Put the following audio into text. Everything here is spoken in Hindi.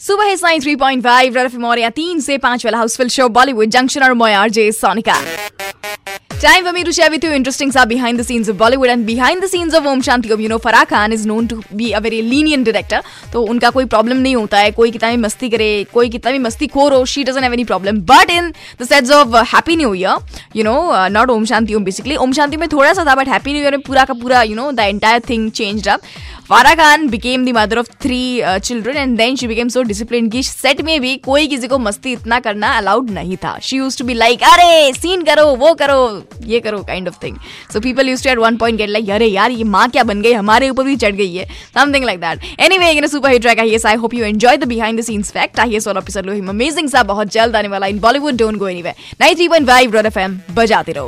सुबह है sign three point five rough और या तीन से पाँच वाला हाउसफुल शो बॉलीवुड जंक्शन और मैं RJ Sonika. Time for me to share with you interesting stuff behind the scenes of Bollywood and behind the scenes of Om Shanti Om. You know, Farah Khan is known to be a very lenient director. तो उनका कोई प्रॉब्लम नहीं होता है कोई कितना भी मस्ती करे कोई कितना भी मस्ती खोर हो she doesn't have any problem but in the sets of Happy New Year you know not Om Shanti Om basically Om Shanti में थोड़ा सा था बट हैप्पी न्यू ईयर में पूरा का पूरा you know the entire thing change up Farah Khan became the mother of three children and then she became so discipline की सेट में भी कोई किसी को मस्ती इतना करना अलाउड नहीं था she used to be like अरे सीन करो वो करो ये करो kind of thing so people used to at one point get like अरे यार, ये माँ क्या बन गई? हमारे ऊपर भी चढ़ गई है. Something like that anyway super hit track I hope you enjoy the behind the scenes fact I सोलह लो, हिम अमेजिंग सा, बहुत जल्द आने वाला in Bollywood don't go anyway 93.5 Red FM बजाते रहो.